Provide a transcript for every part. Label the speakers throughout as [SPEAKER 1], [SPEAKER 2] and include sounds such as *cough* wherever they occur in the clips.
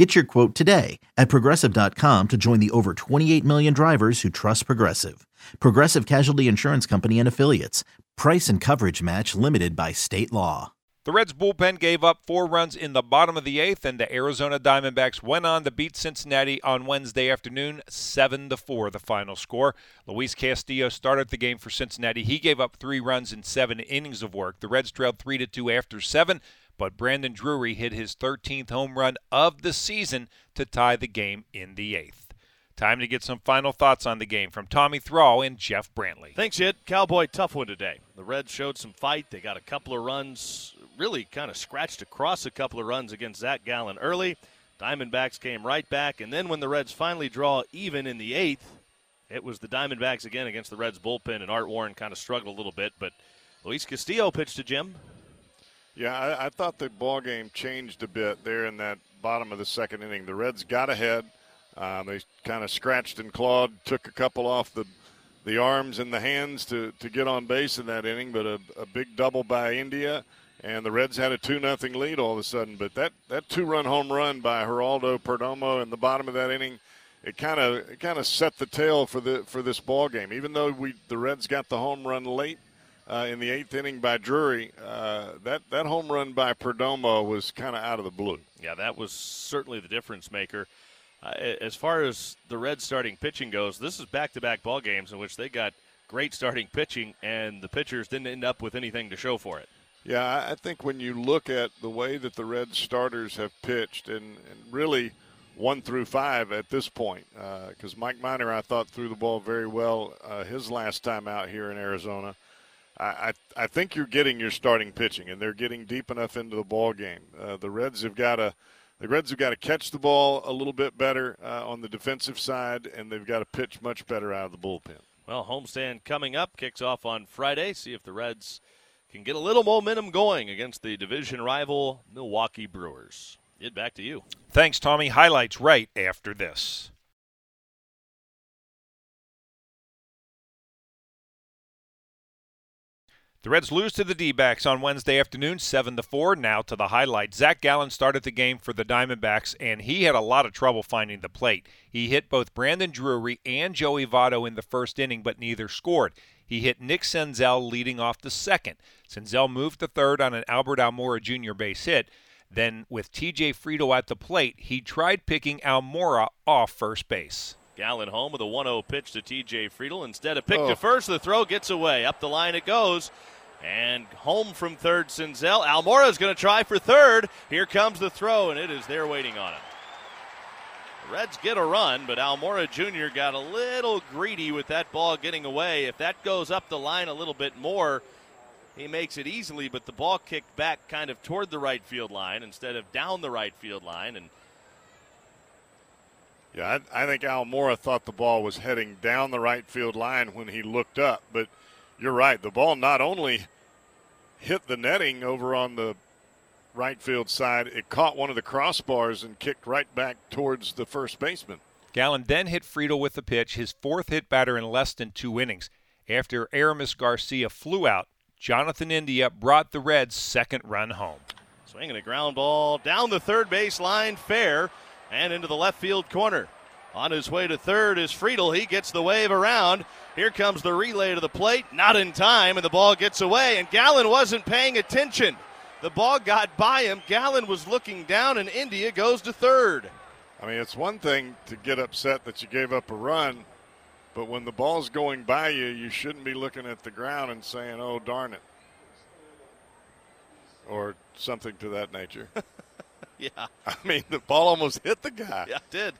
[SPEAKER 1] Get your quote today at progressive.com to join the over 28 million drivers who trust Progressive. Progressive Casualty Insurance Company and Affiliates. Price and coverage match limited by state law.
[SPEAKER 2] The Reds bullpen gave up four runs in the bottom of the eighth, and the Arizona Diamondbacks went on to beat Cincinnati on Wednesday afternoon, seven to four. The final score. Luis Castillo started the game for Cincinnati. He gave up three runs in seven innings of work. The Reds trailed three to two after seven, but Brandon Drury hit his 13th home run of the season to tie the game in the eighth. Time to get some final thoughts on the game from Tommy Thrall and Jeff Brantley.
[SPEAKER 3] Thanks, Ed. Cowboy tough one today. The Reds showed some fight. They got a couple of runs, really kind of scratched across a couple of runs against Zac Gallen early. Diamondbacks came right back, and then when the Reds finally draw even in the eighth, it was the Diamondbacks again against the Reds bullpen, and Art Warren kind of struggled a little bit, but Luis Castillo pitched to Jim.
[SPEAKER 4] Yeah, I, I thought the ball game changed a bit there in that bottom of the second inning. The Reds got ahead – uh, they kind of scratched and clawed, took a couple off the the arms and the hands to, to get on base in that inning, but a, a big double by India, and the Reds had a two nothing lead all of a sudden. But that, that two run home run by Geraldo Perdomo in the bottom of that inning, it kind of kind of set the tail for the for this ball game. Even though we the Reds got the home run late uh, in the eighth inning by Drury, uh, that that home run by Perdomo was kind of out of the blue.
[SPEAKER 3] Yeah, that was certainly the difference maker. Uh, as far as the Reds starting pitching goes, this is back-to-back ball games in which they got great starting pitching, and the pitchers didn't end up with anything to show for it.
[SPEAKER 4] Yeah, I think when you look at the way that the Red starters have pitched, and, and really one through five at this point, because uh, Mike Minor I thought, threw the ball very well uh, his last time out here in Arizona. I, I, I think you're getting your starting pitching, and they're getting deep enough into the ball game. Uh, the Reds have got to – the Reds have got to catch the ball a little bit better uh, on the defensive side, and they've got to pitch much better out of the bullpen.
[SPEAKER 3] Well, homestand coming up kicks off on Friday. See if the Reds can get a little momentum going against the division rival Milwaukee Brewers. Get back to you.
[SPEAKER 2] Thanks, Tommy. Highlights right after this. The Reds lose to the D-backs on Wednesday afternoon, 7 to 4. Now to the highlight. Zac Gallen started the game for the Diamondbacks, and he had a lot of trouble finding the plate. He hit both Brandon Drury and Joey Votto in the first inning, but neither scored. He hit Nick Senzel leading off the second. Senzel moved to third on an Albert Almora Jr. base hit. Then, with TJ Friedl at the plate, he tried picking Almora off first base.
[SPEAKER 3] Gallen home with a 1 0 pitch to TJ Friedl. Instead of pick oh. to first, the throw gets away. Up the line it goes. And home from third, Senzel. Almora is going to try for third. Here comes the throw, and it is there waiting on him. The Reds get a run, but Almora Jr. got a little greedy with that ball getting away. If that goes up the line a little bit more, he makes it easily, but the ball kicked back kind of toward the right field line instead of down the right field line. And
[SPEAKER 4] yeah, I, I think Almora thought the ball was heading down the right field line when he looked up, but – you're right. The ball not only hit the netting over on the right field side, it caught one of the crossbars and kicked right back towards the first baseman.
[SPEAKER 2] Gallen then hit Friedl with the pitch, his fourth hit batter in less than two innings. After Aramis Garcia flew out, Jonathan India brought the Reds' second run home.
[SPEAKER 3] Swinging a ground ball down the third base line, fair, and into the left field corner. On his way to third is Friedl. He gets the wave around. Here comes the relay to the plate. Not in time, and the ball gets away. And Gallen wasn't paying attention. The ball got by him. Gallen was looking down, and India goes to third.
[SPEAKER 4] I mean, it's one thing to get upset that you gave up a run, but when the ball's going by you, you shouldn't be looking at the ground and saying, oh, darn it. Or something to that nature. *laughs* *laughs*
[SPEAKER 3] yeah.
[SPEAKER 4] I mean, the ball almost hit the guy.
[SPEAKER 3] Yeah, it did.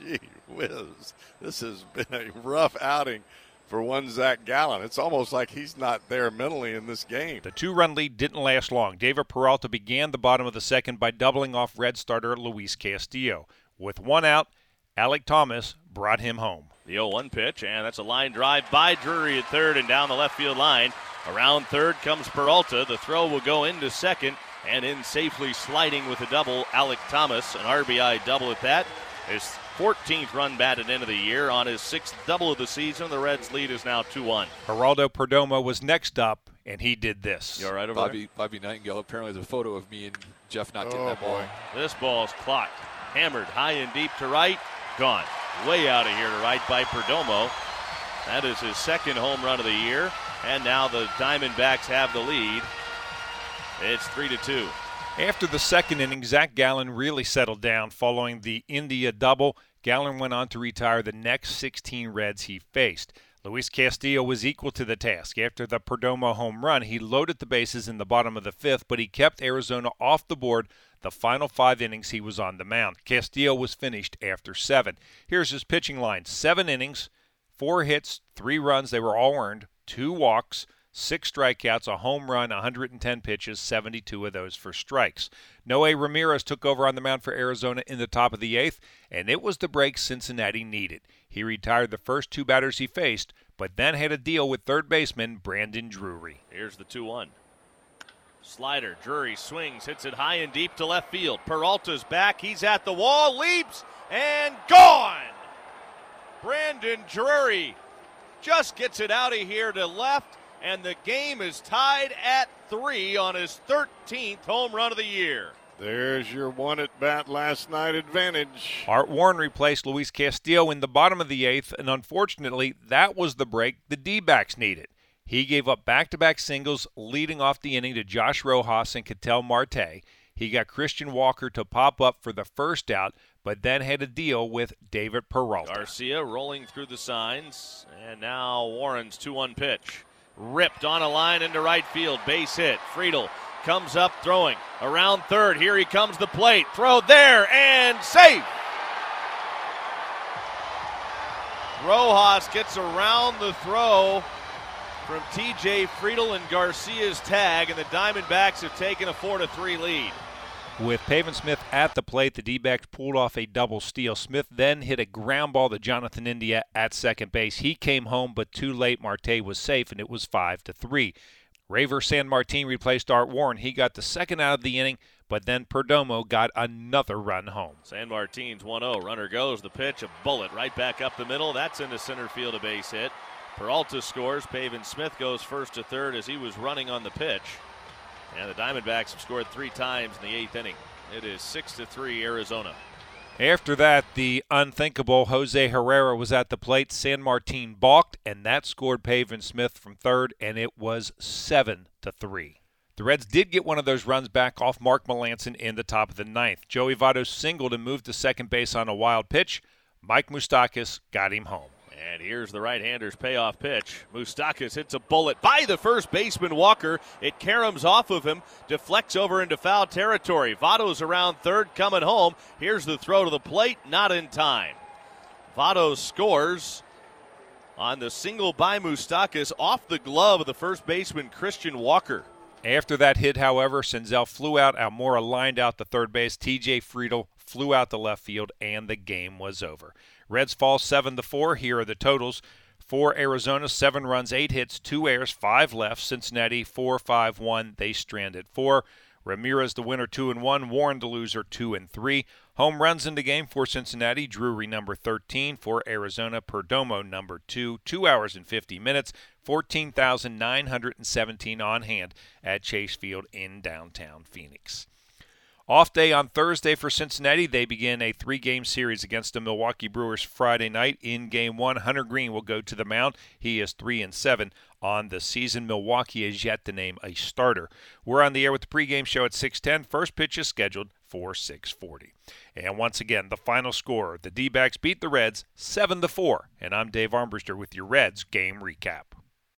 [SPEAKER 4] Gee whiz. This has been a rough outing for one Zac Gallen. It's almost like he's not there mentally in this game.
[SPEAKER 2] The two run lead didn't last long. David Peralta began the bottom of the second by doubling off Red starter Luis Castillo. With one out, Alek Thomas brought him home.
[SPEAKER 3] The 0 1 pitch, and that's a line drive by Drury at third and down the left field line. Around third comes Peralta. The throw will go into second and in safely sliding with a double, Alek Thomas, an RBI double at that. His 14th run batted into the year on his sixth double of the season. The Reds' lead is now 2 1.
[SPEAKER 2] Geraldo Perdomo was next up, and he did this.
[SPEAKER 3] You all right over
[SPEAKER 5] Bobby,
[SPEAKER 3] there?
[SPEAKER 5] Bobby Nightingale. Apparently, there's a photo of me and Jeff not getting
[SPEAKER 4] Oh,
[SPEAKER 5] that ball.
[SPEAKER 4] boy.
[SPEAKER 3] This ball's clocked. Hammered high and deep to right. Gone. Way out of here to right by Perdomo. That is his second home run of the year. And now the Diamondbacks have the lead. It's 3 to 2.
[SPEAKER 2] After the second inning, Zac Gallen really settled down following the India double. Gallen went on to retire the next 16 Reds he faced. Luis Castillo was equal to the task. After the Perdomo home run, he loaded the bases in the bottom of the fifth, but he kept Arizona off the board the final five innings he was on the mound. Castillo was finished after seven. Here's his pitching line seven innings, four hits, three runs, they were all earned, two walks, six strikeouts, a home run, 110 pitches, 72 of those for strikes. Noe Ramirez took over on the mound for Arizona in the top of the eighth, and it was the break Cincinnati needed. He retired the first two batters he faced, but then had a deal with third baseman Brandon Drury.
[SPEAKER 3] Here's the 2 1. Slider, Drury swings, hits it high and deep to left field. Peralta's back. He's at the wall, leaps, and gone! Brandon Drury just gets it out of here to left, and the game is tied at three on his 13th home run of the year.
[SPEAKER 4] There's your one at bat last night advantage.
[SPEAKER 2] Art Warren replaced Luis Castillo in the bottom of the eighth, and unfortunately, that was the break the D backs needed. He gave up back to back singles, leading off the inning to Josh Rojas and Ketel Marte. He got Christian Walker to pop up for the first out, but then had a deal with David Peralta.
[SPEAKER 3] Garcia rolling through the signs, and now Warren's 2 1 pitch. Ripped on a line into right field, base hit. Friedl comes up throwing around third. Here he comes the plate. Throw there and safe. Rojas gets around the throw from TJ Friedl and Garcia's tag, and the Diamondbacks have taken a 4 3 lead.
[SPEAKER 2] With Pavin Smith at the plate, the D backs pulled off a double steal. Smith then hit a ground ball to Jonathan India at second base. He came home, but too late. Marte was safe, and it was 5 to 3. Reiver San Martin replaced Art Warren. He got the second out of the inning, but then Perdomo got another run home.
[SPEAKER 3] Sanmartin's 1 0. Runner goes. The pitch, a bullet right back up the middle. That's into center field, a base hit. Peralta scores. Pavin Smith goes first to third as he was running on the pitch. And the Diamondbacks have scored three times in the eighth inning. It is 6 to 3 Arizona.
[SPEAKER 2] After that, the unthinkable Jose Herrera was at the plate. Sanmartin balked, and that scored Pavin Smith from third, and it was 7 to 3. The Reds did get one of those runs back off Mark Melancon in the top of the ninth. Joey Votto singled and moved to second base on a wild pitch. Mike Moustakas got him home.
[SPEAKER 3] And here's the right-hander's payoff pitch. Moustakas hits a bullet by the first baseman Walker. It caroms off of him, deflects over into foul territory. Votto's around third, coming home. Here's the throw to the plate, not in time. Votto scores on the single by Moustakas off the glove of the first baseman Christian Walker.
[SPEAKER 2] After that hit, however, Senzel flew out. Almora lined out the third base. TJ Friedl flew out the left field, and the game was over. Reds fall 7 to 4. Here are the totals. For Arizona, seven runs, eight hits, two errors, five left. Cincinnati, four, five, one. They stranded four. Ramirez, the winner, two and one. Warren, the loser, two and three. Home runs in the game for Cincinnati. Drury, number 13. For Arizona, Perdomo, number two. Two hours and 50 minutes. 14,917 on hand at Chase Field in downtown Phoenix. Off day on Thursday for Cincinnati. They begin a three game series against the Milwaukee Brewers Friday night. In game one, Hunter Greene will go to the mound. He is 3 and 7 on the season. Milwaukee is yet to name a starter. We're on the air with the pregame show at 610. First pitch is scheduled for 640. And once again, the final score the D backs beat the Reds 7 to 4. And I'm Dave Armbruster with your Reds game recap.